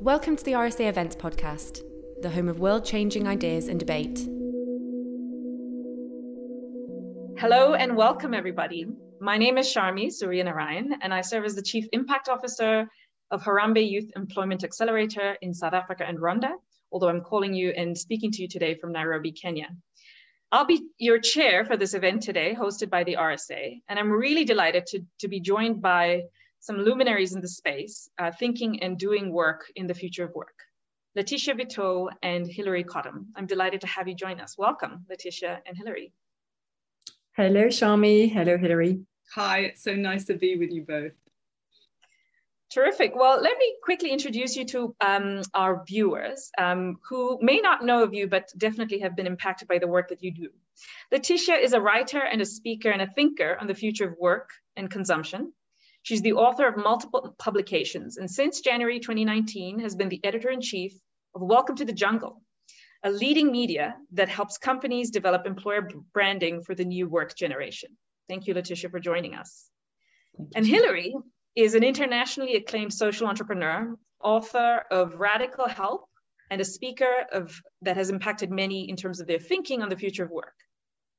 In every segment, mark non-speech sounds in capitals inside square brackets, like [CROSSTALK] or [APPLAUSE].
Welcome to the RSA Events Podcast, the home of world changing ideas and debate. Hello and welcome, everybody. My name is Sharmi Surianarain, and I serve as the Chief Impact Officer of Harambee Youth Employment Accelerator in South Africa and Rwanda, although I'm calling you and speaking to you today from Nairobi, Kenya. I'll be your chair for this event today, hosted by the RSA, and I'm really delighted to, to be joined by some luminaries in the space, uh, thinking and doing work in the future of work. Laetitia Vitaud and Hilary Cottam. I'm delighted to have you join us. Welcome, Laetitia and Hilary. Hello, Sharmi. Hello, Hilary. Hi, it's so nice to be with you both. Terrific. Well, let me quickly introduce you to um, our viewers um, who may not know of you, but definitely have been impacted by the work that you do. Laetitia is a writer and a speaker and a thinker on the future of work and consumption. She's the author of multiple publications, and since January 2019 has been the editor-in-chief of Welcome to the Jungle, a leading media that helps companies develop employer branding for the new work generation. Thank you, Laetitia, for joining us. And Hilary is an internationally acclaimed social entrepreneur, author of Radical Help, and a speaker of, that has impacted many in terms of their thinking on the future of work.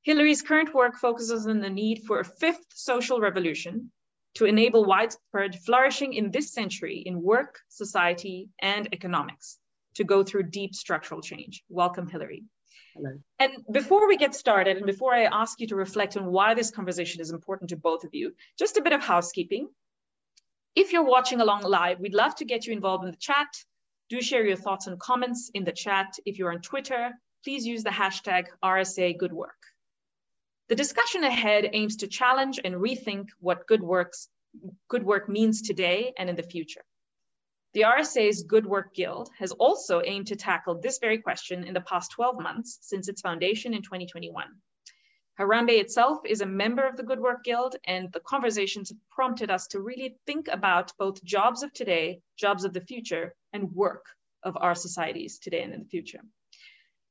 Hilary's current work focuses on the need for a fifth social revolution to enable widespread flourishing in this century in work, society, and economics to go through deep structural change. Welcome, Hilary. Hello. And before we get started, and before I ask you to reflect on why this conversation is important to both of you, just a bit of housekeeping. If you're watching along live, we'd love to get you involved in the chat. Do share your thoughts and comments in the chat. If you're on Twitter, please use the hashtag RSA Good Work. The discussion ahead aims to challenge and rethink what good, works, good work means today and in the future. The RSA's Good Work Guild has also aimed to tackle this very question in the past 12 months since its foundation in 2021. Harambee itself is a member of the Good Work Guild, and the conversations have prompted us to really think about both jobs of today, jobs of the future, and work of our societies today and in the future.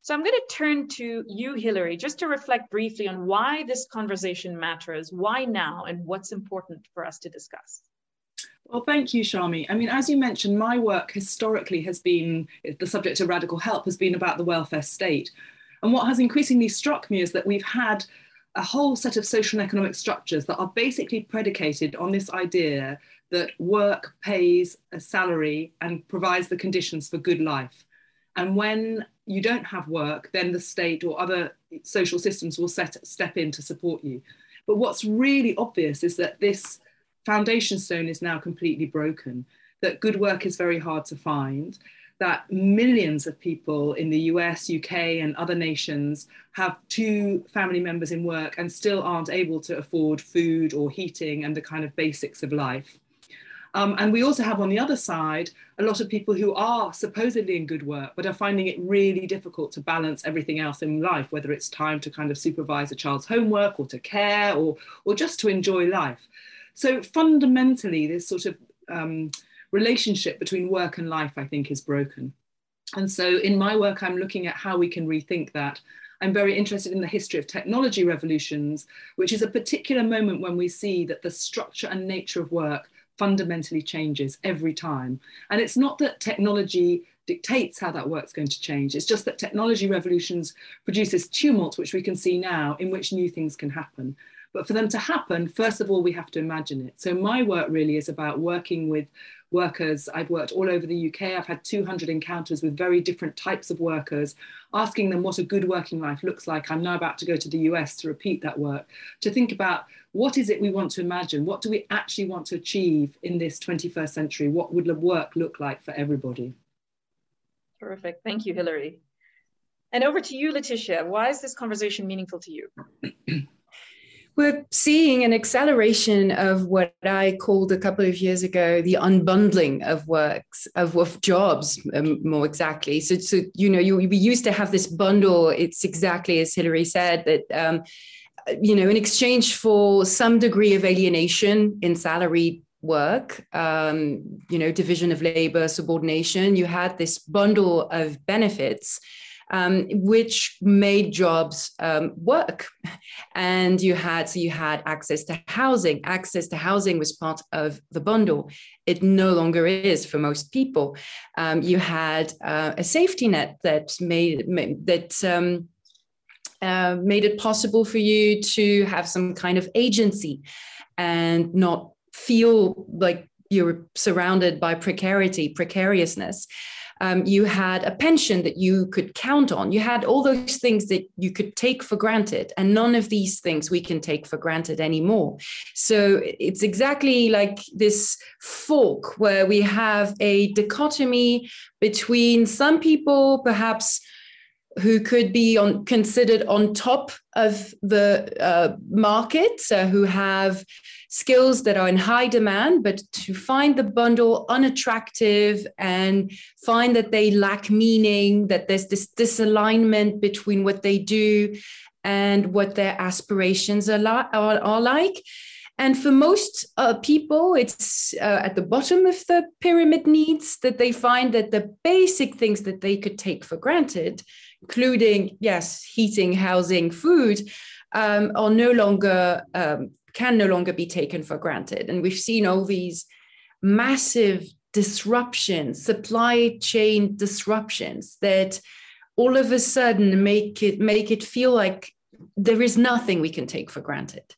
So I'm going to turn to you, Hilary, just to reflect briefly on why this conversation matters, why now, and what's important for us to discuss. Well, thank you, Sharmi. I mean, as you mentioned, my work historically has been, the subject of radical help has been about the welfare state. And what has increasingly struck me is that we've had a whole set of social and economic structures that are basically predicated on this idea that work pays a salary and provides the conditions for good life. And when you don't have work, then the state or other social systems will set, step in to support you. But what's really obvious is that this foundation stone is now completely broken, that good work is very hard to find, that millions of people in the US, UK, and other nations have two family members in work and still aren't able to afford food or heating and the kind of basics of life. Um, and we also have on the other side a lot of people who are supposedly in good work, but are finding it really difficult to balance everything else in life, whether it's time to kind of supervise a child's homework or to care or, or just to enjoy life. So fundamentally, this sort of um, relationship between work and life, I think, is broken. And so in my work, I'm looking at how we can rethink that. I'm very interested in the history of technology revolutions, which is a particular moment when we see that the structure and nature of work fundamentally changes every time. And it's not that technology dictates how that work's going to change. It's just that technology revolutions produces tumult, which we can see now, in which new things can happen. But for them to happen, first of all, we have to imagine it. So my work really is about working with workers. I've worked all over the UK. I've had 200 encounters with very different types of workers, asking them what a good working life looks like. I'm now about to go to the US to repeat that work, to think about what is it we want to imagine? What do we actually want to achieve in this 21st century? What would the work look like for everybody? Terrific. Thank you, Hilary. And over to you, Laetitia. Why is this conversation meaningful to you? [CLEARS THROAT] we're seeing an acceleration of what I called a couple of years ago the unbundling of works of, of jobs, um, more exactly. So, so you know, you, we used to have this bundle. It's exactly as Hilary said that. Um, you know, in exchange for some degree of alienation in salary work, um, you know, division of labor, subordination, you had this bundle of benefits um, which made jobs um, work. And you had, so you had access to housing. Access to housing was part of the bundle. It no longer is for most people. Um, you had uh, a safety net that made, made that um, uh, made it possible for you to have some kind of agency and not feel like you're surrounded by precarity, precariousness. Um, you had a pension that you could count on. You had all those things that you could take for granted, and none of these things we can take for granted anymore. So it's exactly like this fork where we have a dichotomy between some people, perhaps who could be on considered on top of the uh, market, uh, who have skills that are in high demand, but to find the bundle unattractive and find that they lack meaning, that there's this disalignment between what they do and what their aspirations are, li- are, are like. And for most uh, people, it's uh, at the bottom of the pyramid needs that they find that the basic things that they could take for granted, including, yes, heating, housing, food, um, are no longer um, can no longer be taken for granted. And we've seen all these massive disruptions, supply chain disruptions that all of a sudden make it make it feel like there is nothing we can take for granted.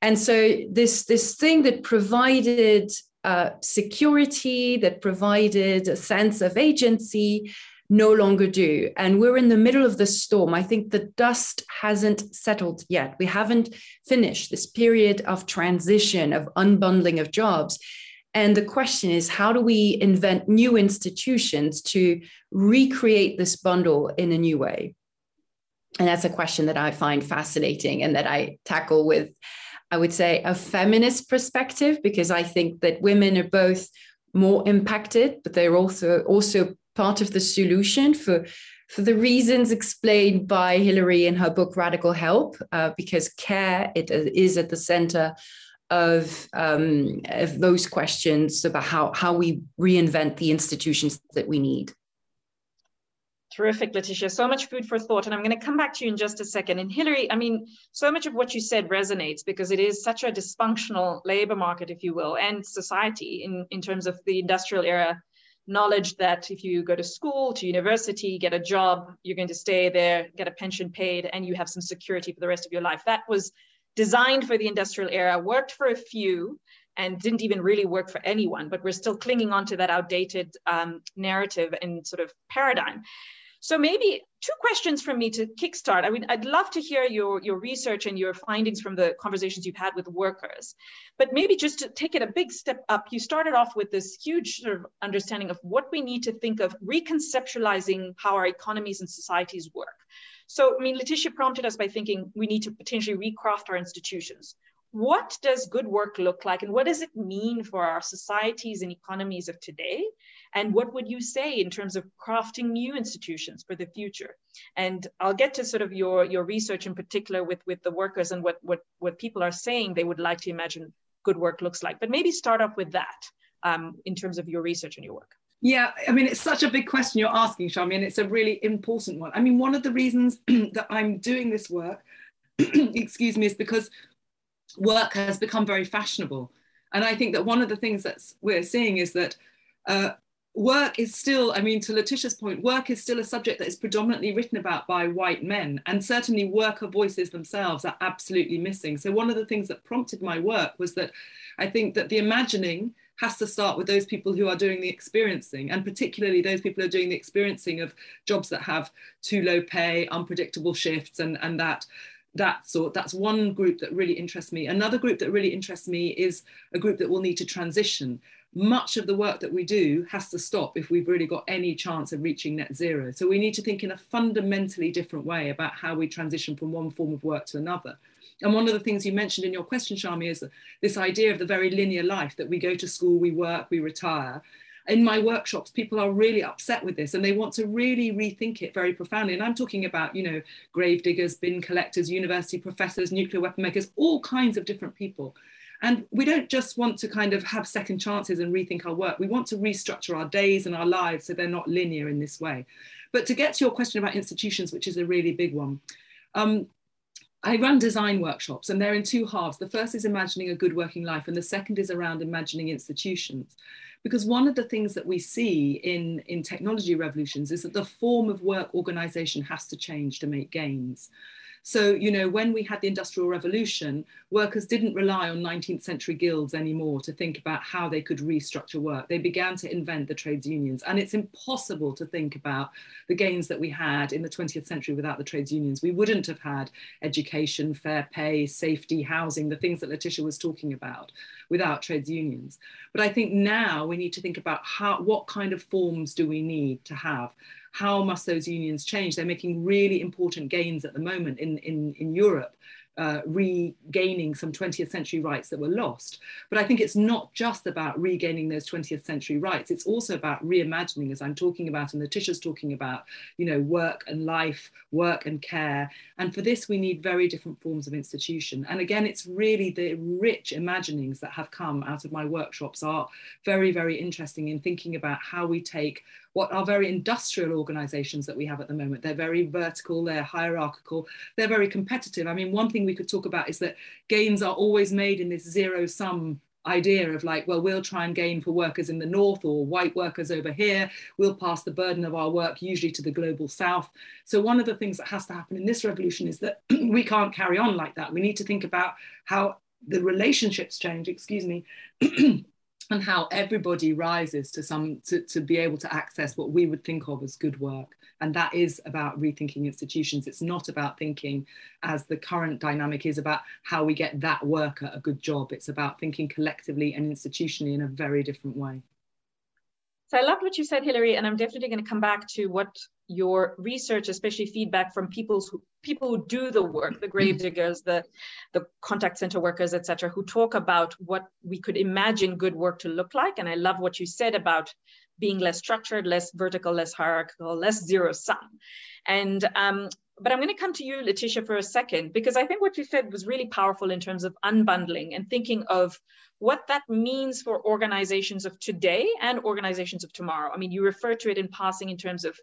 And so this this thing that provided uh, security, that provided a sense of agency, no longer do. And we're in the middle of the storm. I think the dust hasn't settled yet. We haven't finished this period of transition, of unbundling of jobs. And the question is, how do we invent new institutions to recreate this bundle in a new way? And that's a question that I find fascinating and that I tackle with, I would say, a feminist perspective, because I think that women are both more impacted, but they're also also part of the solution for for the reasons explained by Hilary in her book Radical Help, uh, because care it is at the center of, um, of those questions about how, how we reinvent the institutions that we need. Terrific, Laetitia. So much food for thought. And I'm going to come back to you in just a second. And Hilary, I mean, so much of what you said resonates because it is such a dysfunctional labor market, if you will, and society in, in terms of the industrial era knowledge that if you go to school, to university, get a job, you're going to stay there, get a pension paid, and you have some security for the rest of your life. That was designed for the industrial era, worked for a few, and didn't even really work for anyone, but we're still clinging on to that outdated um, narrative and sort of paradigm. So maybe two questions from me to kickstart. I mean, I'd love to hear your, your research and your findings from the conversations you've had with workers. But maybe just to take it a big step up, you started off with this huge sort of understanding of what we need to think of reconceptualizing how our economies and societies work. So, I mean, Laetitia prompted us by thinking we need to potentially recraft our institutions what does good work look like and what does it mean for our societies and economies of today? And what would you say in terms of crafting new institutions for the future? And i'll get to sort of your your research in particular with with the workers and what what what people are saying they would like to imagine good work looks like. But maybe start off with that um, in terms of your research and your work. Yeah, I mean, it's such a big question you're asking, Sharmi, and it's a really important one. I mean, one of the reasons [CLEARS THROAT] that I'm doing this work, [CLEARS THROAT] excuse me, is because work has become very fashionable. And I think that one of the things that we're seeing is that uh, work is still, I mean, to Laetitia's point, work is still a subject that is predominantly written about by white men. And certainly worker voices themselves are absolutely missing. So one of the things that prompted my work was that I think that the imagining has to start with those people who are doing the experiencing, and particularly those people who are doing the experiencing of jobs that have too low pay, unpredictable shifts, and, and that that sort that's one group that really interests me. Another group that really interests me is a group that will need to transition. Much of the work that we do has to stop if we've really got any chance of reaching net zero. So we need to think in a fundamentally different way about how we transition from one form of work to another. And one of the things you mentioned in your question, Sharmi, is this idea of the very linear life that we go to school, we work, we retire, in my workshops, people are really upset with this and they want to really rethink it very profoundly. And I'm talking about, you know, grave diggers, bin collectors, university professors, nuclear weapon makers, all kinds of different people. And we don't just want to kind of have second chances and rethink our work. We want to restructure our days and our lives so they're not linear in this way. But to get to your question about institutions, which is a really big one, um, I run design workshops and they're in two halves. The first is imagining a good working life, and the second is around imagining institutions. Because one of the things that we see in, in technology revolutions is that the form of work organization has to change to make gains. So, you know, when we had the Industrial Revolution, workers didn't rely on 19th century guilds anymore to think about how they could restructure work. They began to invent the trades unions. And it's impossible to think about the gains that we had in the 20th century without the trades unions. We wouldn't have had education, fair pay, safety, housing, the things that Laetitia was talking about without trades unions. But I think now we need to think about how, what kind of forms do we need to have? How must those unions change? They're making really important gains at the moment in, in, in Europe uh, regaining some 20th century rights that were lost. But I think it's not just about regaining those 20th century rights. It's also about reimagining, as I'm talking about, and Laetitia's talking about, you know, work and life, work and care. And for this, we need very different forms of institution. And again, it's really the rich imaginings that have come out of my workshops are very, very interesting in thinking about how we take what are very industrial organizations that we have at the moment. They're very vertical, they're hierarchical, they're very competitive. I mean, one thing we could talk about is that gains are always made in this zero sum idea of like, well, we'll try and gain for workers in the north or white workers over here. We'll pass the burden of our work usually to the global south. So, one of the things that has to happen in this revolution is that [CLEARS THROAT] we can't carry on like that. We need to think about how the relationships change, excuse me. [CLEARS THROAT] and how everybody rises to some to, to be able to access what we would think of as good work. And that is about rethinking institutions. It's not about thinking as the current dynamic is about how we get that worker a good job. It's about thinking collectively and institutionally in a very different way so I loved what you said, Hilary, and I'm definitely going to come back to what your research, especially feedback from people who people who do the work, the grave diggers, the the contact center workers, etc., who talk about what we could imagine good work to look like. And I love what you said about being less structured, less vertical, less hierarchical, less zero sum. And um, but I'm going to come to you, Laetitia, for a second, because I think what you said was really powerful in terms of unbundling and thinking of what that means for organizations of today and organizations of tomorrow. I mean, you refer to it in passing in terms of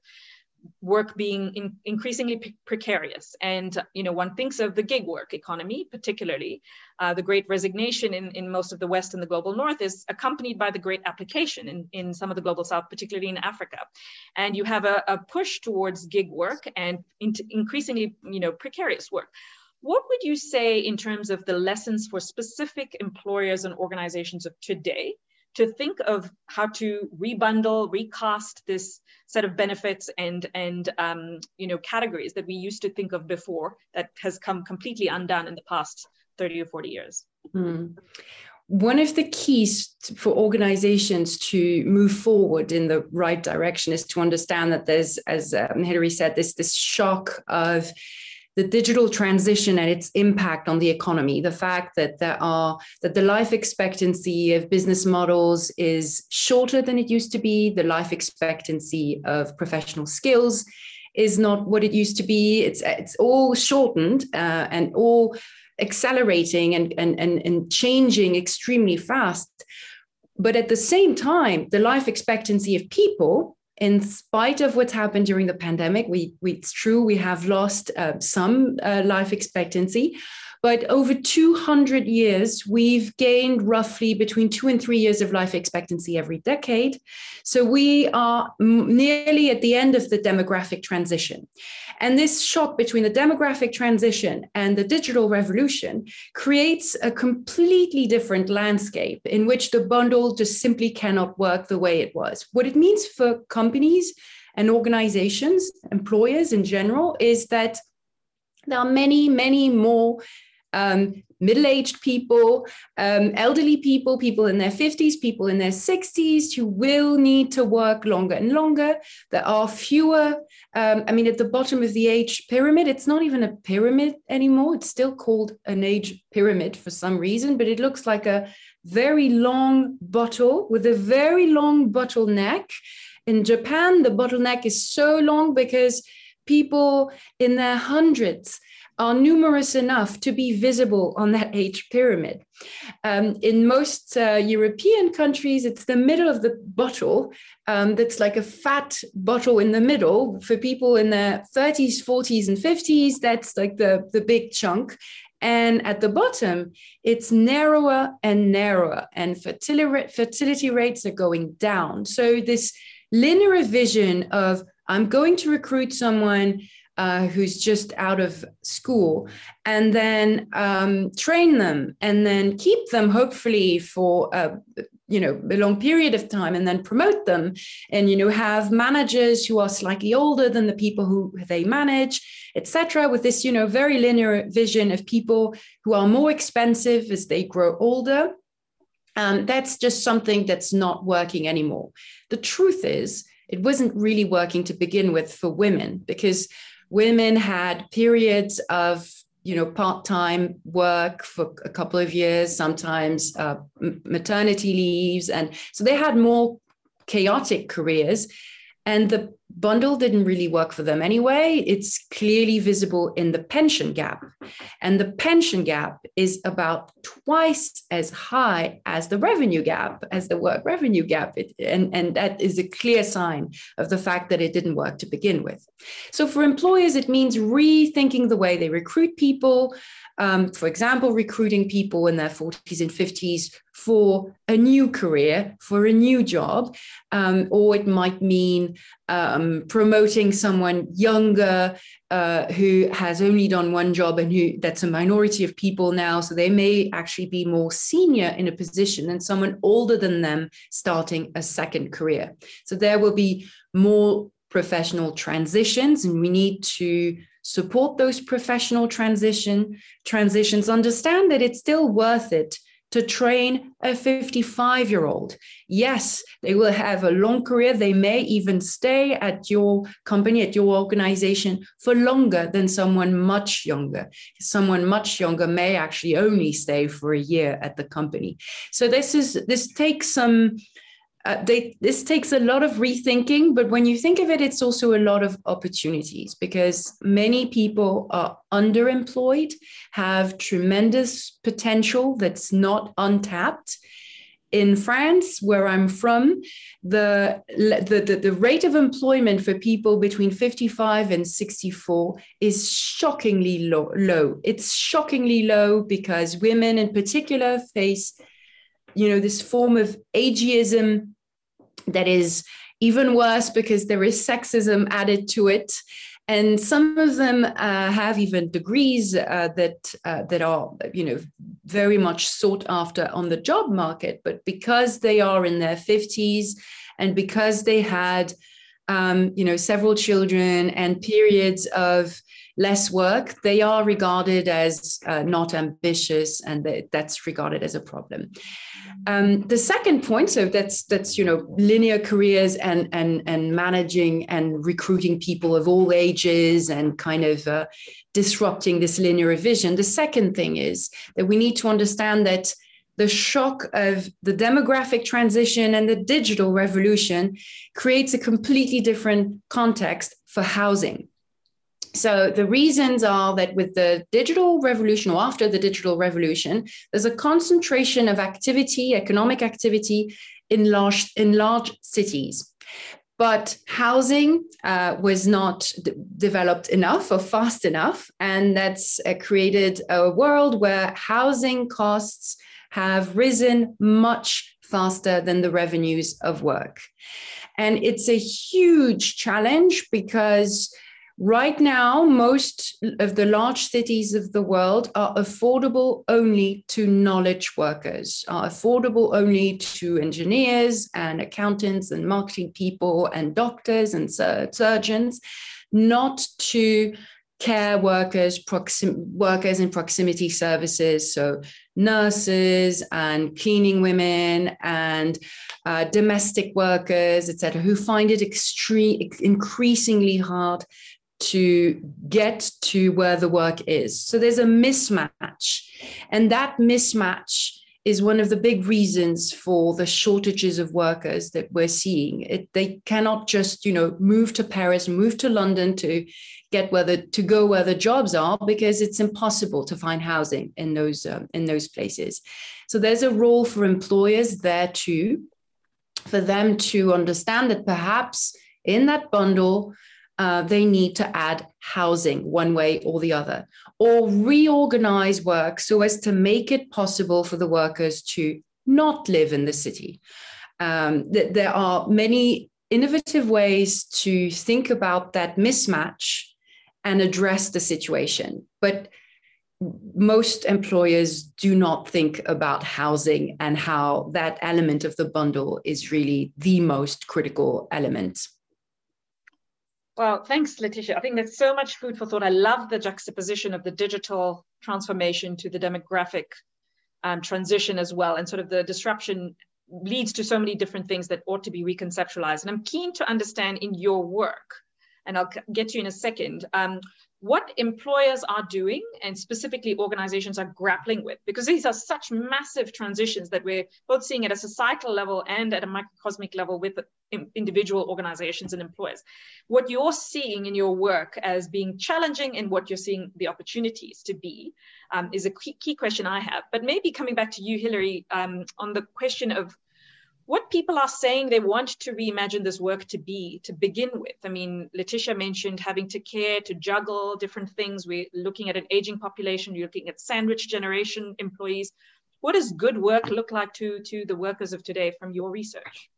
work being in, increasingly precarious. And you know one thinks of the gig work economy particularly uh, the great resignation in, in most of the west and the global north is accompanied by the great application in, in some of the global south particularly in africa. And you have a, a push towards gig work and increasingly you know precarious work. What would you say in terms of the lessons for specific employers and organizations of today to think of how to rebundle, recast this set of benefits and and um, you know categories that we used to think of before that has come completely undone in the past 30 or 40 years? Mm. One of the keys for organizations to move forward in the right direction is to understand that there's, as um, Hilary said, this this shock of the digital transition and its impact on the economy. The fact that there are that the life expectancy of business models is shorter than it used to be the life expectancy of professional skills is not what it used to be. It's it's all shortened uh, and all accelerating and, and and and changing extremely fast. But at the same time the life expectancy of people in spite of what's happened during the pandemic, we, we it's true we have lost uh, some uh, life expectancy, but over 200 years, we've gained roughly between two and three years of life expectancy every decade. So we are nearly at the end of the demographic transition. And this shock between the demographic transition and the digital revolution creates a completely different landscape in which the bundle just simply cannot work the way it was. What it means for companies and organizations, employers in general, is that there are many, many more um, middle-aged people, um, elderly people, people in their 50s, people in their 60s who will need to work longer and longer. There are fewer, um, I mean, at the bottom of the age pyramid, it's not even a pyramid anymore. It's still called an age pyramid for some reason, but it looks like a very long bottle with a very long bottleneck. In Japan, the bottleneck is so long because people in their hundreds are numerous enough to be visible on that age pyramid. Um, in most uh, European countries, it's the middle of the bottle um, that's like a fat bottle in the middle. For people in their 30s, 40s, and 50s, that's like the, the big chunk. And at the bottom, it's narrower and narrower, and fertility, fertility rates are going down. So, this linear vision of I'm going to recruit someone uh, who's just out of school and then um, train them and then keep them hopefully for a you know a long period of time and then promote them and you know have managers who are slightly older than the people who they manage etc with this you know very linear vision of people who are more expensive as they grow older. Um, that's just something that's not working anymore. The truth is it wasn't really working to begin with for women because women had periods of you know part-time work for a couple of years sometimes uh, maternity leaves and so they had more chaotic careers and the bundle didn't really work for them anyway. It's clearly visible in the pension gap. And the pension gap is about twice as high as the revenue gap, as the work revenue gap. It, and, and that is a clear sign of the fact that it didn't work to begin with. So for employers, it means rethinking the way they recruit people, um, for example, recruiting people in their 40s and 50s for a new career, for a new job, um, or it might mean um, promoting someone younger uh, who has only done one job and who that's a minority of people now. So they may actually be more senior in a position than someone older than them starting a second career. So there will be more professional transitions, and we need to support those professional transition transitions understand that it's still worth it to train a 55 year old yes they will have a long career. They may even stay at your company at your organization for longer than someone much younger. Someone much younger may actually only stay for a year at the company. So this is this takes some uh, they, this takes a lot of rethinking, but when you think of it, it's also a lot of opportunities because many people are underemployed, have tremendous potential that's not untapped. In France, where I'm from, the, the, the, the rate of employment for people between 55 and 64 is shockingly low, low. It's shockingly low because women in particular face you know this form of ageism that is even worse because there is sexism added to it. And some of them uh, have even degrees uh, that uh, that are you know very much sought after on the job market. But because they are in their 50s and because they had um, you know several children and periods of less work, they are regarded as uh, not ambitious, and that's regarded as a problem. Um, the second point, so that's that's you know linear careers and and and managing and recruiting people of all ages and kind of uh, disrupting this linear vision. The second thing is that we need to understand that the shock of the demographic transition and the digital revolution creates a completely different context for housing. So the reasons are that with the digital revolution or after the digital revolution, there's a concentration of activity, economic activity in large in large cities. But housing uh, was not d- developed enough or fast enough. And that's uh, created a world where housing costs have risen much faster than the revenues of work. And it's a huge challenge because Right now, most of the large cities of the world are affordable only to knowledge workers, are affordable only to engineers and accountants and marketing people and doctors and surgeons, not to care workers, proxim- workers in proximity services, so nurses and cleaning women and uh, domestic workers, etc., who find it extreme, increasingly hard to get to where the work is. So there's a mismatch. And that mismatch is one of the big reasons for the shortages of workers that we're seeing. It, they cannot just, you know, move to Paris, move to London to get where the to go where the jobs are because it's impossible to find housing in those um, in those places. So there's a role for employers there too, for them to understand that perhaps in that bundle uh, they need to add housing one way or the other, or reorganize work so as to make it possible for the workers to not live in the city. Um, th- there are many innovative ways to think about that mismatch and address the situation. But most employers do not think about housing and how that element of the bundle is really the most critical element. Well, thanks, Laetitia. I think there's so much food for thought. I love the juxtaposition of the digital transformation to the demographic um, transition as well. And sort of the disruption leads to so many different things that ought to be reconceptualized. And I'm keen to understand in your work, and I'll get to you in a second, um, what employers are doing and specifically organizations are grappling with because these are such massive transitions that we're both seeing at a societal level and at a microcosmic level with individual organizations and employers. What you're seeing in your work as being challenging and what you're seeing the opportunities to be um, is a key, key, question i have. But maybe coming back to you hilary um, on the question of what people are saying they want to reimagine this work to be to begin with. I mean, Laetitia mentioned having to care, to juggle different things. We're looking at an aging population, you're looking at sandwich generation employees. What does good work look like to, to the workers of today from your research?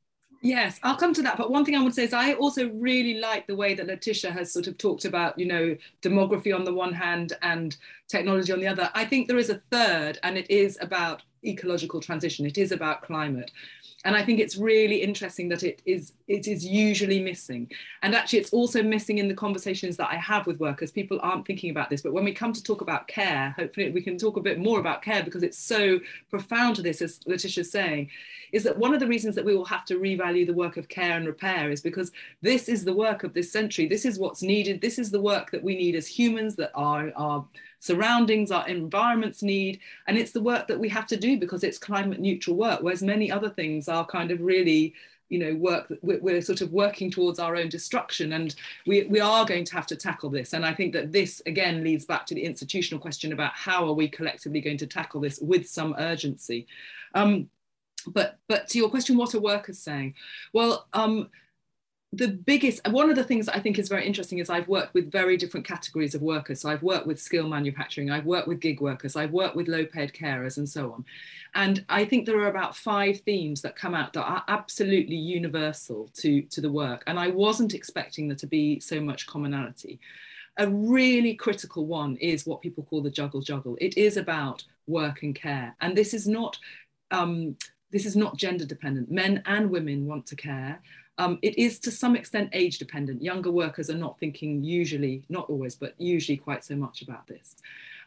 Yes, I'll come to that. But one thing I would say is I also really like the way that Laetitia has sort of talked about, you know, demography on the one hand and technology on the other. I think there is a third, and it is about ecological transition. It is about climate and I think it's really interesting that it is it is usually missing. And actually, it's also missing in the conversations that I have with workers. People aren't thinking about this, but when we come to talk about care, hopefully we can talk a bit more about care because it's so profound to this, as Laetitia's saying, is that one of the reasons that we will have to revalue the work of care and repair is because this is the work of this century. This is what's needed. This is the work that we need as humans that are are surroundings, our environments need. And it's the work that we have to do because it's climate neutral work, whereas many other things are kind of really you know work we're, sort of working towards our own destruction and we, we are going to have to tackle this and i think that this again leads back to the institutional question about how are we collectively going to tackle this with some urgency um, but but to your question what are workers saying well um, the biggest one of the things that I think is very interesting is I've worked with very different categories of workers. So I've worked with skill manufacturing, I've worked with gig workers, I've worked with low paid carers, and so on. And I think there are about five themes that come out that are absolutely universal to, to the work. And I wasn't expecting there to be so much commonality. A really critical one is what people call the juggle juggle. It is about work and care. And this is not um, this is not gender dependent. Men and women want to care. Um, it is to some extent age dependent. Younger workers are not thinking usually, not always, but usually quite so much about this.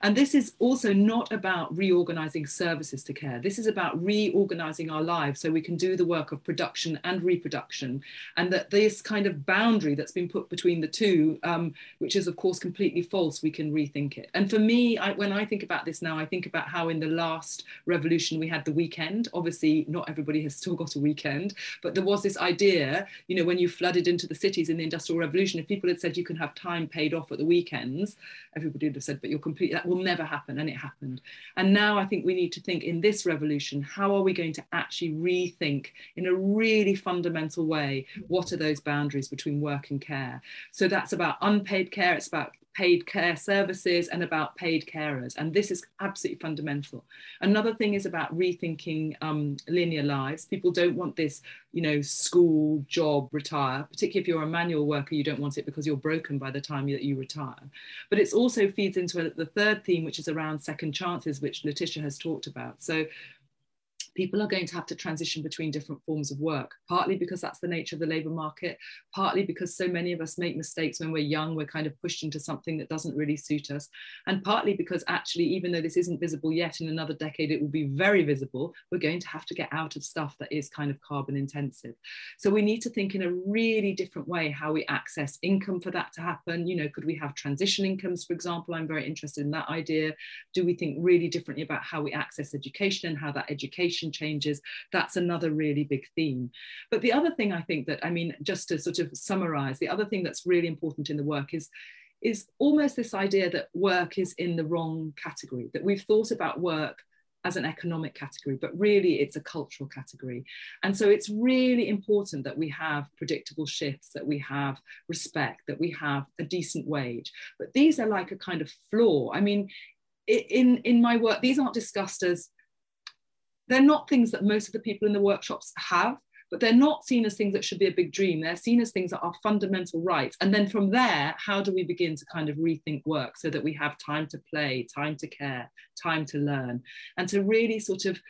And this is also not about reorganizing services to care. This is about reorganizing our lives so we can do the work of production and reproduction. And that this kind of boundary that's been put between the two, um, which is of course completely false, we can rethink it. And for me, I, when I think about this now, I think about how in the last revolution we had the weekend. Obviously, not everybody has still got a weekend, but there was this idea, you know, when you flooded into the cities in the Industrial Revolution, if people had said you can have time paid off at the weekends, everybody would have said, but you're completely, that will never happen and it happened. And now i think we need to think in this revolution how are we going to actually rethink in a really fundamental way what are those boundaries between work and care? So that's about unpaid care it's about paid care services and about paid carers. And this is absolutely fundamental. Another thing is about rethinking um, linear lives. People don't want this, you know, school, job, retire, particularly if you're a manual worker, you don't want it because you're broken by the time that you retire. But it also feeds into the third theme, which is around second chances, which Laetitia has talked about. So people are going to have to transition between different forms of work, partly because that's the nature of the labour market, partly because so many of us make mistakes when we're young, we're kind of pushed into something that doesn't really suit us, and partly because actually, even though this isn't visible yet, in another decade it will be very visible, we're going to have to get out of stuff that is kind of carbon intensive. So we need to think in a really different way how we access income for that to happen. You know, could we have transition incomes, for example? I'm very interested in that idea. Do we think really differently about how we access education and how that education changes, that's another really big theme. But the other thing I think that, I mean, just to sort of summarize, the other thing that's really important in the work is is almost this idea that work is in the wrong category, that we've thought about work as an economic category, but really it's a cultural category. And so it's really important that we have predictable shifts, that we have respect, that we have a decent wage. But these are like a kind of flaw. I mean, in, in my work, these aren't discussed as they're not things that most of the people in the workshops have, but they're not seen as things that should be a big dream. They're seen as things that are fundamental rights. And then from there, how do we begin to kind of rethink work so that we have time to play, time to care, time to learn, and to really sort of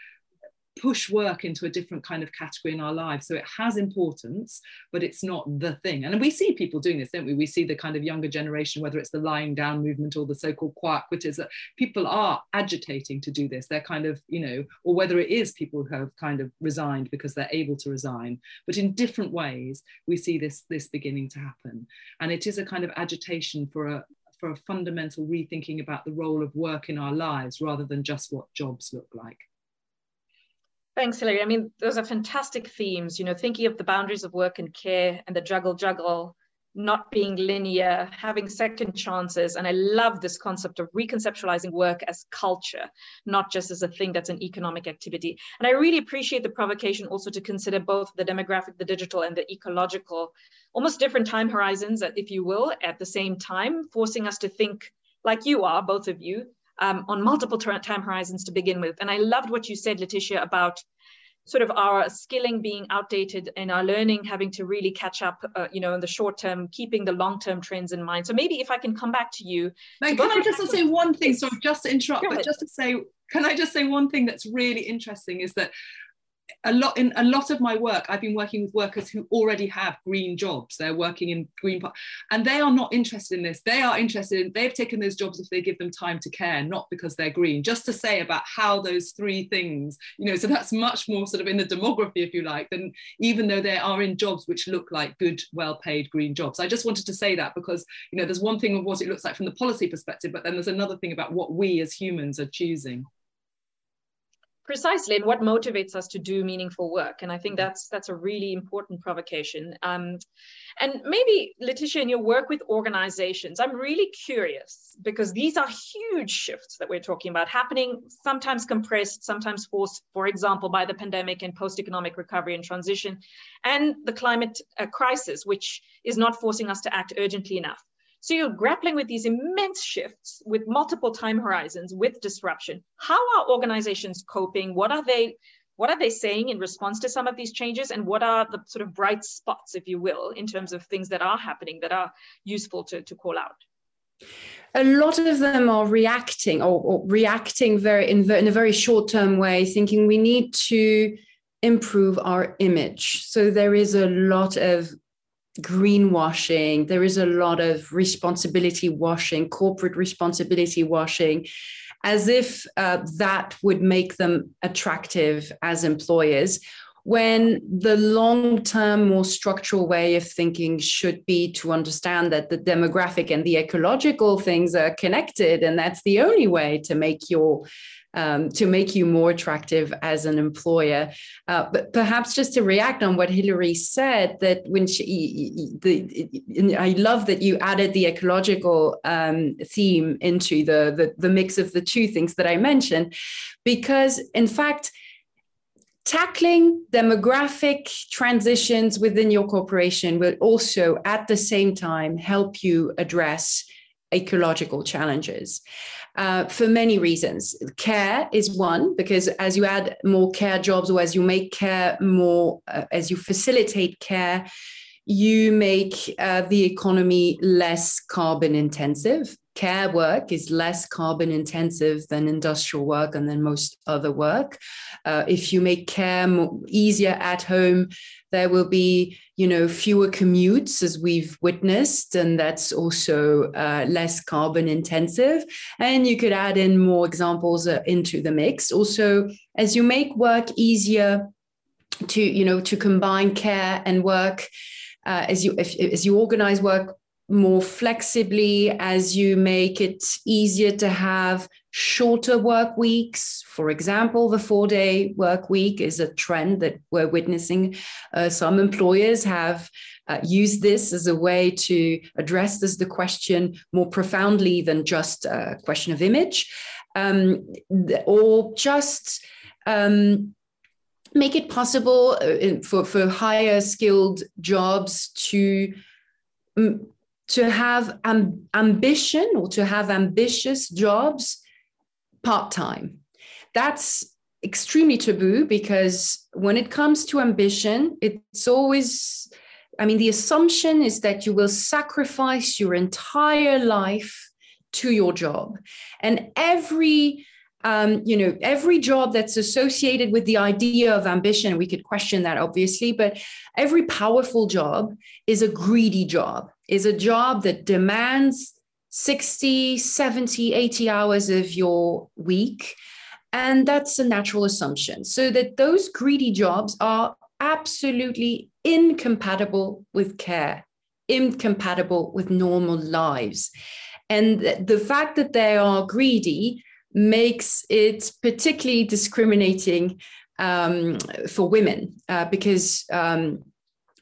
push work into a different kind of category in our lives. So it has importance, but it's not the thing. And we see people doing this, don't we? We see the kind of younger generation, whether it's the lying down movement or the so-called quiet quitters, that people are agitating to do this. They're kind of, you know, or whether it is people who have kind of resigned because they're able to resign. But in different ways, we see this, this beginning to happen. And it is a kind of agitation for a, for a fundamental rethinking about the role of work in our lives rather than just what jobs look like. Thanks, Hilary. I mean, those are fantastic themes, you know, thinking of the boundaries of work and care and the juggle juggle, not being linear, having second chances. And I love this concept of reconceptualizing work as culture, not just as a thing that's an economic activity. And I really appreciate the provocation also to consider both the demographic, the digital, and the ecological, almost different time horizons, if you will, at the same time, forcing us to think like you are, both of you, um, on multiple time horizons to begin with. And I loved what you said, Laetitia, about sort of our skilling being outdated and our learning having to really catch up, uh, you know, in the short term, keeping the long term trends in mind. So maybe if I can come back to you. can I just say one thing? Sorry, just to interrupt, but just to say, can I just say one thing that's really interesting is that a lot in a lot of my work i've been working with workers who already have green jobs. They're working in green and they are not interested in this. They are interested in they've taken those jobs if they give them time to care not because they're green. Just to say about how those three things you know so that's much more sort of in the demography if you like than even though they are in jobs which look like good well paid green jobs. I just wanted to say that because you know there's one thing of what it looks like from the policy perspective but then there's another thing about what we as humans are choosing precisely and what motivates us to do meaningful work and i think that's that's a really important provocation. Um, and maybe laetitia in your work with organizations i'm really curious because these are huge shifts that we're talking about happening sometimes compressed sometimes forced for example by the pandemic and post-economic recovery and transition and the climate uh, crisis which is not forcing us to act urgently enough so you're grappling with these immense shifts with multiple time horizons with disruption. How are organizations coping? What are they what are they saying in response to some of these changes and what are the sort of bright spots if you will in terms of things that are happening that are useful to, to call out a lot of them are reacting or, or reacting very in, in, a very short term way thinking we need to improve our image so there is a lot of greenwashing. There is a lot of responsibility washing, corporate responsibility washing, as if uh, that would make them attractive as employers. When the long term, more structural way of thinking should be to understand that the demographic and the ecological things are connected, and that's the only way to make your um, to make you more attractive as an employer. Uh, but perhaps just to react on what Hilary said, that when she, the, I love that you added the ecological um, theme into the, the the mix of the two things that I mentioned, because in fact tackling demographic transitions within your corporation will also at the same time help you address ecological challenges uh, for many reasons. Care is one, because as you add more care jobs or as you make care more, uh, as you facilitate care, you make uh, the economy less carbon intensive. Care work is less carbon intensive than industrial work and than most other work. Uh, if you make care easier at home, there will be, you know, fewer commutes as we've witnessed, and that's also uh, less carbon intensive. And you could add in more examples uh, into the mix. Also, as you make work easier to, you know, to combine care and work uh, as you if, as you organize work more flexibly as you make it easier to have shorter work weeks. For example the four day work week is a trend that we're witnessing. Uh, some employers have uh, used this as a way to address this the question more profoundly than just a question of image. Um, or just um, make it possible uh, for, for higher skilled jobs to to have am, ambition or to have ambitious jobs part time that's extremely taboo because when it comes to ambition it's always i mean the assumption is that you will sacrifice your entire life to your job. And every um, you know, every job that's associated with the idea of ambition, we could question that obviously, but every powerful job is a greedy job, is a job that demands 60, 70, 80 hours of your week. And that's a natural assumption. So that those greedy jobs are absolutely incompatible with care, incompatible with normal lives. And the fact that they are greedy makes it particularly discriminating um, for women uh, because um,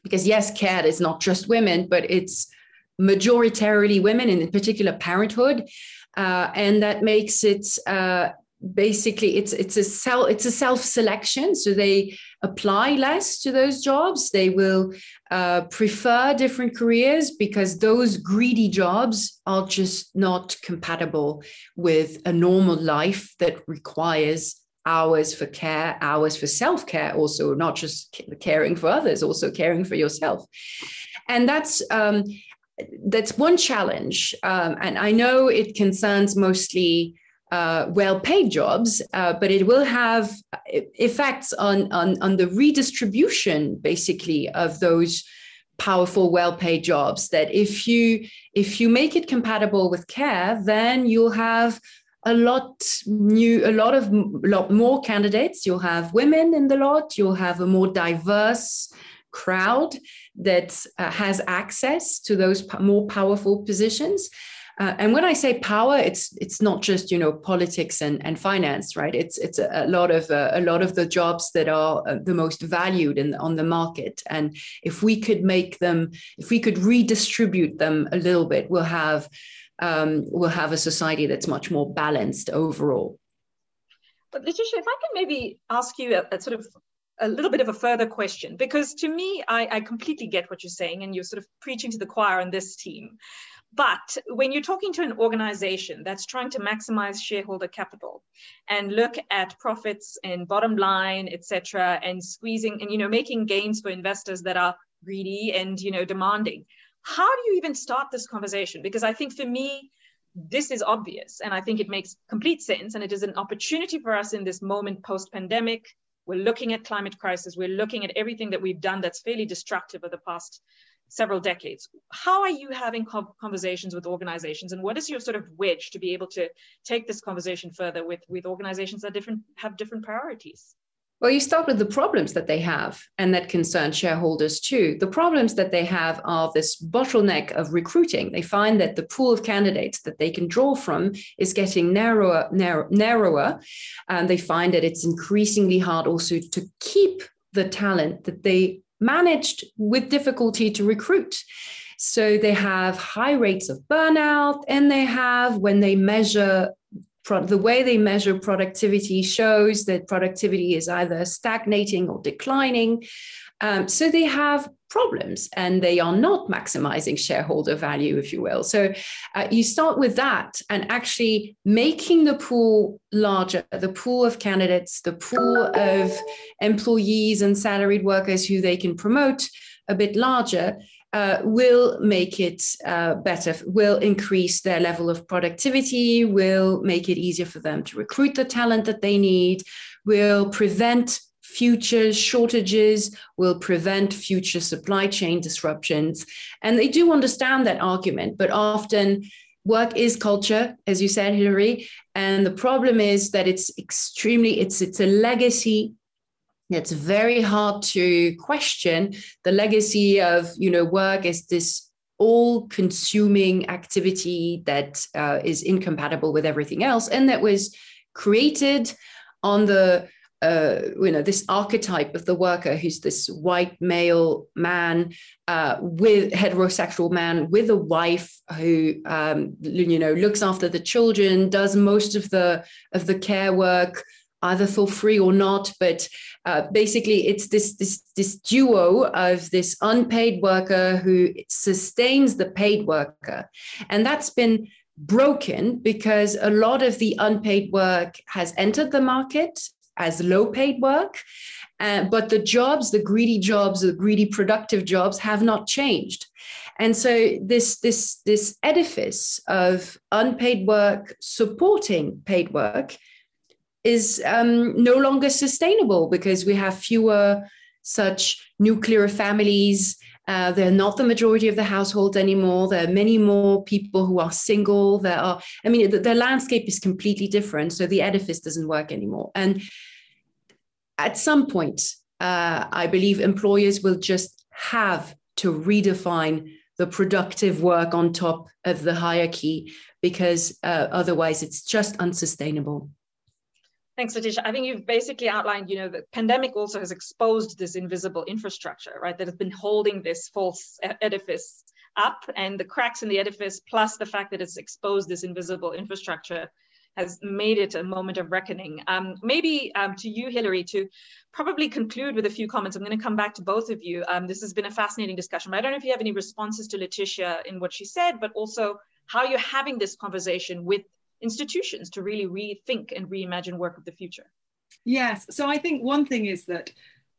because yes, care is not just women, but it's majoritarily women, and in particular parenthood, uh, and that makes it uh, basically it's it's a self it's a self selection so they apply less to those jobs. They will uh, prefer different careers because those greedy jobs are just not compatible with a normal life that requires hours for care hours for self-care also not just caring for others also caring for yourself. And that's um, that's one challenge um, and i know it concerns mostly uh, well-paid jobs, uh, but it will have effects on, on, on the redistribution, basically, of those powerful, well-paid jobs. That if you if you make it compatible with care, then you'll have a lot new, a lot of lot more candidates. You'll have women in the lot. You'll have a more diverse crowd that uh, has access to those more powerful positions uh, and when I say power, it's it's not just you know politics and, and finance, right? It's it's a, lot of uh, a lot of the jobs that are uh, the most valued in on the market. And if we could make them, if we could redistribute them a little bit, we'll have um, we'll have a society that's much more balanced overall. But Laetitia, if I can maybe ask you a, a sort of a little bit of a further question because to me I, I, completely get what you're saying and you're sort of preaching to the choir on this team but when you're talking to an organization that's trying to maximize shareholder capital and look at profits and bottom line, et cetera, and squeezing and you know making gains for investors that are greedy and you know demanding, how do you even start this conversation? Because I think for me, this is obvious and I think it makes complete sense and it is an opportunity for us in this moment post-pandemic. We're looking at climate crisis. We're looking at everything that we've done that's fairly destructive of the past several decades. How are you having conversations with organizations, and what is your sort of wedge to be able to take this conversation further with with organizations that different have different priorities? Well, you start with the problems that they have and that concern shareholders too. The problems that they have are this bottleneck of recruiting. They find that the pool of candidates that they can draw from is getting narrower, narrow, narrower. And they find that it's increasingly hard also to keep the talent that they managed with difficulty to recruit. So they have high rates of burnout, and they have, when they measure the way they measure productivity shows that productivity is either stagnating or declining. Um, so they have problems and they are not maximizing shareholder value, if you will. So uh, you start with that and actually making the pool larger, the pool of candidates, the pool of employees and salaried workers who they can promote a bit larger. Uh, will make it uh, better, will increase their level of productivity, will make it easier for them to recruit the talent that they need, will prevent future shortages, will prevent future supply chain disruptions. And they do understand that argument, but often work is culture, as you said, Hilary. And the problem is that it's extremely, it's it's a legacy. It's very hard to question. The legacy of you know work is this all-consuming activity that uh, is incompatible with everything else, and that was created on the uh, you know this archetype of the worker who's this white male man uh, with heterosexual man with a wife who um, you know looks after the children does most of the of the care work either for free or not but uh, basically it's this this this duo of this unpaid worker who sustains the paid worker and that's been broken because a lot of the unpaid work has entered the market as low paid work. Uh, but the jobs, the greedy jobs, the greedy productive jobs have not changed. And so this, this, this edifice of unpaid work supporting paid work is um, no longer sustainable because we have fewer such nuclear families. Uh, they're not the majority of the households anymore. There are many more people who are single. There are, I mean, the, the landscape is completely different. So the edifice doesn't work anymore. And at some point, uh, I believe employers will just have to redefine the productive work on top of the hierarchy because uh, otherwise it's just unsustainable. Thanks, Laetitia. I think you've basically outlined, you know, the pandemic also has exposed this invisible infrastructure, right, that has been holding this false edifice up and the cracks in the edifice, plus the fact that it's exposed this invisible infrastructure has made it a moment of reckoning. Um, maybe um, to you, Hilary, to probably conclude with a few comments. I'm going to come back to both of you. Um, this has been a fascinating discussion, but I don't know if you have any responses to Laetitia in what she said, but also how you're having this conversation with institutions to really rethink and reimagine work of the future. Yes. So I think one thing is that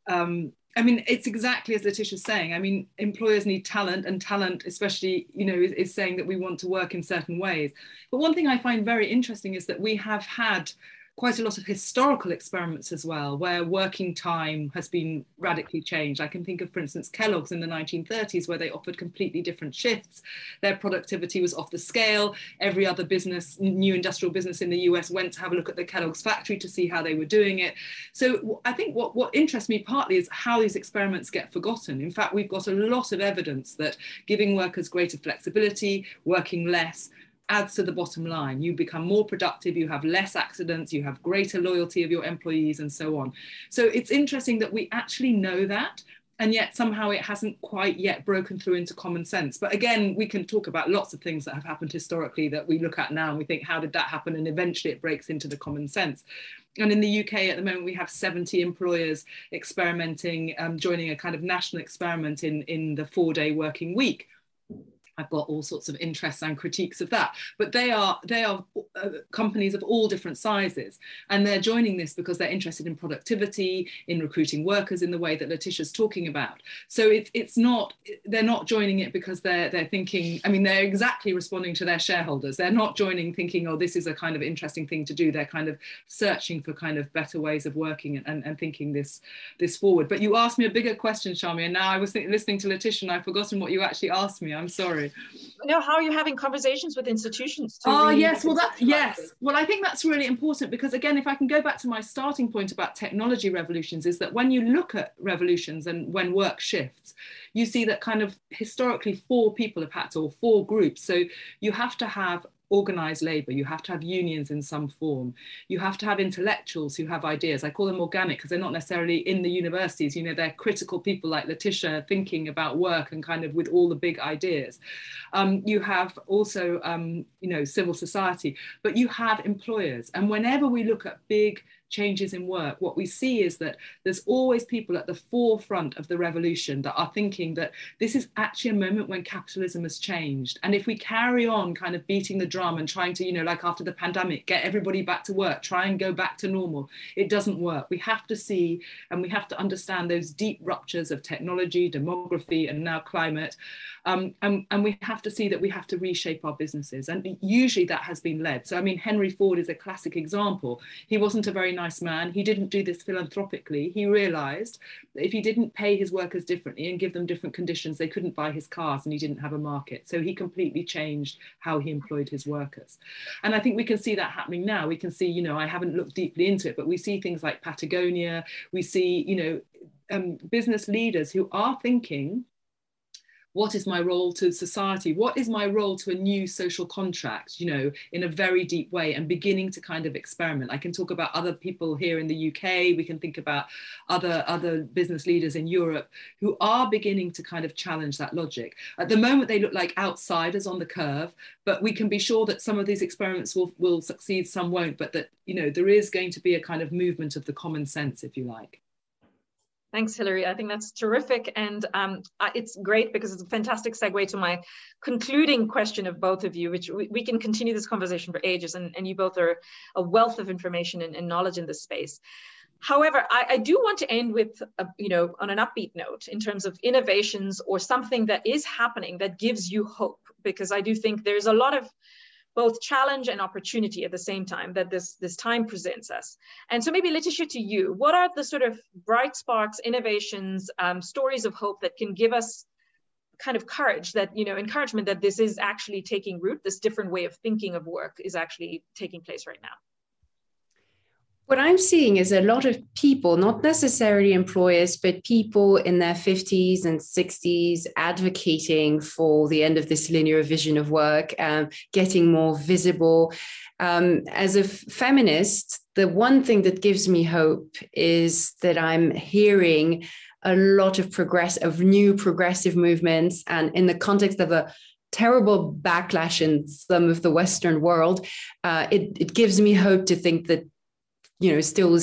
um, I mean, it's exactly as Laetitia's saying. I mean, employers need talent, and talent, especially, you know, is, is, saying that we want to work in certain ways. But one thing I find very interesting is that we have had quite a lot of historical experiments as well, where working time has been radically changed. I can think of, for instance, Kellogg's in the 1930s, where they offered completely different shifts. Their productivity was off the scale. Every other business, new industrial business in the US, went to have a look at the Kellogg's factory to see how they were doing it. So I think what, what interests me partly is how these experiments get forgotten. In fact, we've got a lot of evidence that giving workers greater flexibility, working less, adds to the bottom line. You become more productive, you have less accidents, you have greater loyalty of your employees, and so on. So it's interesting that we actually know that. And yet somehow it hasn't quite yet broken through into common sense. But again, we can talk about lots of things that have happened historically that we look at now and we think, how did that happen? And eventually it breaks into the common sense. And in the UK at the moment, we have 70 employers experimenting, um, joining a kind of national experiment in, in the four day working week I've got all sorts of interests and critiques of that. But they are they are uh, companies of all different sizes, and they're joining this because they're interested in productivity, in recruiting workers in the way that Laetitia's talking about. So it's it's not they're not joining it because they're they're thinking. I mean, they're exactly responding to their shareholders. They're not joining thinking, oh, this is a kind of interesting thing to do. They're kind of searching for kind of better ways of working and, and, and thinking this this forward. But you asked me a bigger question, Sharmi, and now I was listening to Laetitia and I've forgotten what you actually asked me. I'm sorry sorry. No, how are you having conversations with institutions? oh yes, well that yes, well I think that's really important because again, if I can go back to my starting point about technology revolutions, is that when you look at revolutions and when work shifts, you see that kind of historically four people have had to, or four groups. So you have to have organized labor. You have to have unions in some form. You have to have intellectuals who have ideas. I call them organic because they're not necessarily in the universities. You know, they're critical people like Laetitia thinking about work and kind of with all the big ideas. Um, you have also, um, you know, civil society, but you have employers. And whenever we look at big changes in work, what we see is that there's always people at the forefront of the revolution that are thinking that this is actually a moment when capitalism has changed. And if we carry on kind of beating the drum and trying to, you know, like after the pandemic, get everybody back to work, try and go back to normal, it doesn't work. We have to see and we have to understand those deep ruptures of technology, demography, and now climate. Um, and, and we have to see that we have to reshape our businesses. And usually that has been led. So, I mean, Henry Ford is a classic example. He wasn't a very nice man. He didn't do this philanthropically. He realized that if he didn't pay his workers differently and give them different conditions, they couldn't buy his cars and he didn't have a market. So he completely changed how he employed his workers. And I think we can see that happening now. We can see, you know, I haven't looked deeply into it, but we see things like Patagonia. We see, you know, um, business leaders who are thinking what is my role to society? What is my role to a new social contract you know in a very deep way and beginning to kind of experiment? I can talk about other people here in the uk we can think about other other business leaders in europe who are beginning to kind of challenge that logic. At the moment they look like outsiders on the curve but we can be sure that some of these experiments will will succeed some won't but that you know there is going to be a kind of movement of the common sense if you like Thanks, Hilary. I think that's terrific. And um, it's great because it's a fantastic segue to my concluding question of both of you, which we, we can continue this conversation for ages. And, and you both are a wealth of information and, and knowledge in this space. However, I, I, do want to end with, a, you know, on an upbeat note in terms of innovations or something that is happening that gives you hope, because I do think there's a lot of both challenge and opportunity at the same time that this, this time presents us. And so maybe Laetitia to you, what are the sort of bright sparks, innovations, um, stories of hope that can give us kind of courage that, you know, encouragement that this is actually taking root, this different way of thinking of work is actually taking place right now? What I'm seeing is a lot of people, not necessarily employers, but people in their 50s and 60s advocating for the end of this linear vision of work, um, getting more visible. Um, as a feminist, the one thing that gives me hope is that I'm hearing a lot of progress of new progressive movements and in the context of a terrible backlash in some of the western world uh, it, it gives me hope to think that you know still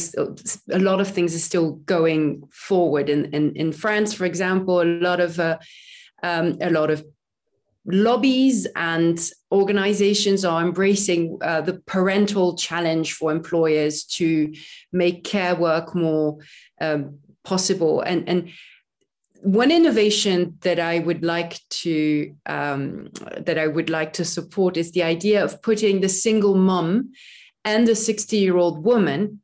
a lot of things are still going forward. In in, in france for example a lot of uh, um, a lot of lobbies and organizations are embracing uh, the parental challenge for employers to make care work more um, possible. And and one innovation that I would like to um, that I would like to support is the idea of putting the single mom and a 60 year old woman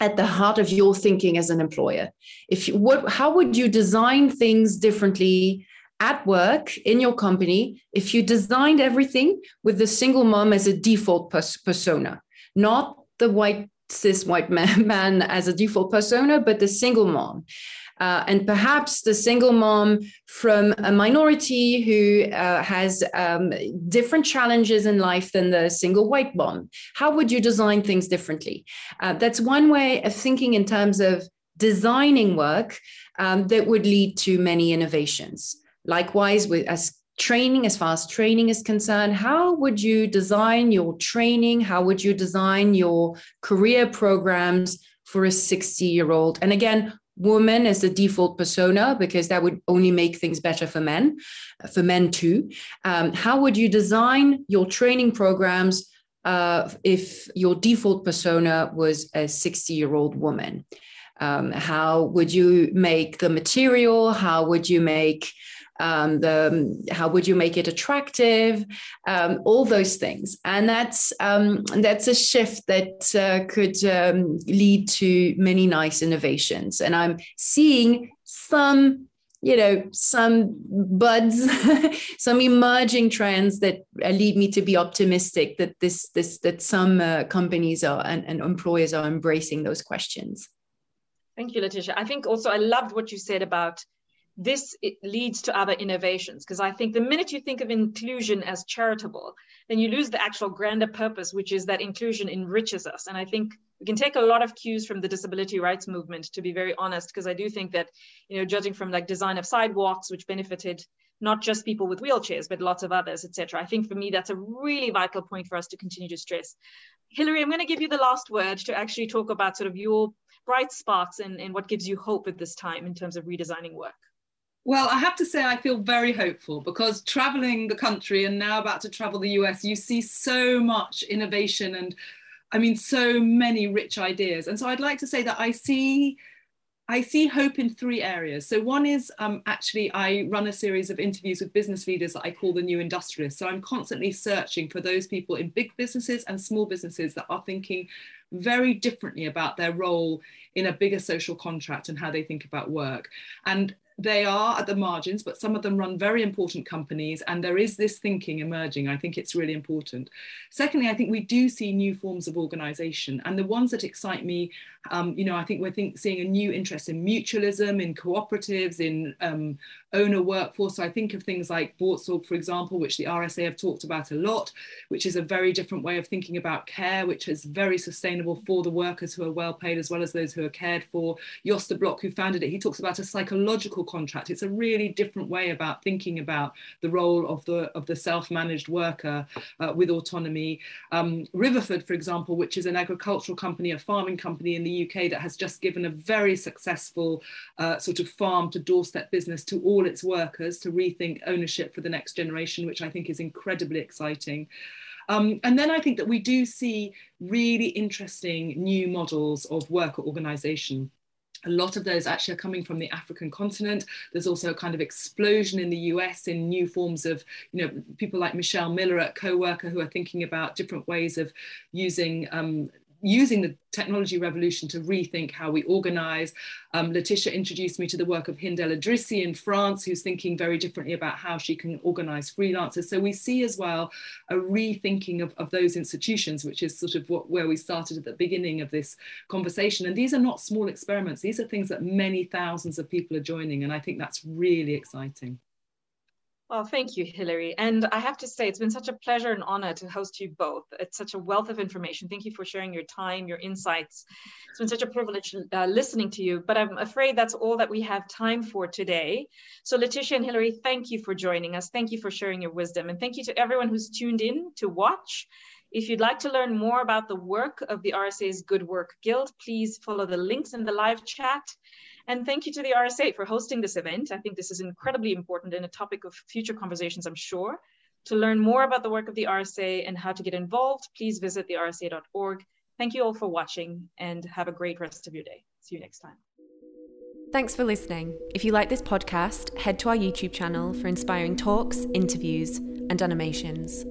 at the heart of your thinking as an employer. If you what how would you design things differently at work in your company if you designed everything with the single mom as a default pers- persona? Not the white cis white man, [LAUGHS] man as a default persona but the single mom uh, and perhaps the single mom from a minority who uh, has um, different challenges in life than the single white mom. How would you design things differently? Uh, that's one way of thinking in terms of designing work um, that would lead to many innovations. Likewise, with as training as far as training is concerned how would you design your training how would you design your career programs for a 60 year old and again woman as the default persona because that would only make things better for men for men too. Um, how would you design your training programs uh, if your default persona was a 60 year old woman? Um, how would you make the material? How would you make um, the how would you make it attractive? Um, all those things. And that's um, that's a shift that uh, could um, lead to many nice innovations. And i'm seeing some you know some buds [LAUGHS] some emerging trends that lead me to be optimistic that this this that some uh, companies are and, and employers are embracing those questions. Thank you laetitia. I think also i loved what you said about this leads to other innovations because i think the minute you think of inclusion as charitable then you lose the actual grander purpose which is that inclusion enriches us and i think we can take a lot of cues from the disability rights movement to be very honest because i do think that you know judging from like design of sidewalks which benefited not just people with wheelchairs, but lots of others, etc. I think for me, that's a really vital point for us to continue to stress. Hilary, I'm going to give you the last word to actually talk about sort of your bright spots and, and what gives you hope at this time in terms of redesigning work. Well, I have to say, I feel very hopeful because traveling the country and now about to travel the US, you see so much innovation and I mean, so many rich ideas. And so I'd like to say that I see I see hope in three areas. So one is um, actually I run a series of interviews with business leaders that I call the new industrialists. So I'm constantly searching for those people in big businesses and small businesses that are thinking very differently about their role in a bigger social contract and how they think about work. And they are at the margins, but some of them run very important companies, and there is this thinking emerging. I think it's really important. Secondly, I think we do see new forms of organization, and the ones that excite me, um, you know, I think we're think, seeing a new interest in mutualism, in cooperatives, in um, owner workforce. So I think of things like Buurtzorg, for example, which the RSA have talked about a lot, which is a very different way of thinking about care, which is very sustainable for the workers who are well paid as well as those who are cared for. Jos de Blok, who founded it, he talks about a psychological contract. It's a really different way about thinking about the role of the of the self-managed worker uh, with autonomy. Um, Riverford, for example, which is an agricultural company, a farming company in the UK that has just given a very successful uh, sort of farm to doorstep business to all all its workers to rethink ownership for the next generation, which I think is incredibly exciting. Um, and then I think that we do see really interesting new models of worker organization. A lot of those actually are coming from the African continent. There's also a kind of explosion in the US in new forms of, you know, people like Michelle Miller at Coworker who are thinking about different ways of using um, using the technology revolution to rethink how we organize. Um, Laetitia introduced me to the work of Hind El Idrissi in France, who's thinking very differently about how she can organize freelancers. So we see as well a rethinking of, of those institutions, which is sort of what, where we started at the beginning of this conversation. And these are not small experiments. These are things that many thousands of people are joining. And I think that's really exciting. Well, thank you, Hilary. And I have to say, it's been such a pleasure and honor to host you both. It's such a wealth of information. Thank you for sharing your time, your insights. It's been such a privilege uh, listening to you, but I'm afraid that's all that we have time for today. So Laetitia and Hilary, thank you for joining us. Thank you for sharing your wisdom. And thank you to everyone who's tuned in to watch. If you'd like to learn more about the work of the RSA's Good Work Guild, please follow the links in the live chat. And thank you to the RSA for hosting this event. I think this is incredibly important and a topic of future conversations, I'm sure. To learn more about the work of the RSA and how to get involved, please visit thersa.org. Thank you all for watching and have a great rest of your day. See you next time. Thanks for listening. If you like this podcast, head to our YouTube channel for inspiring talks, interviews, and animations.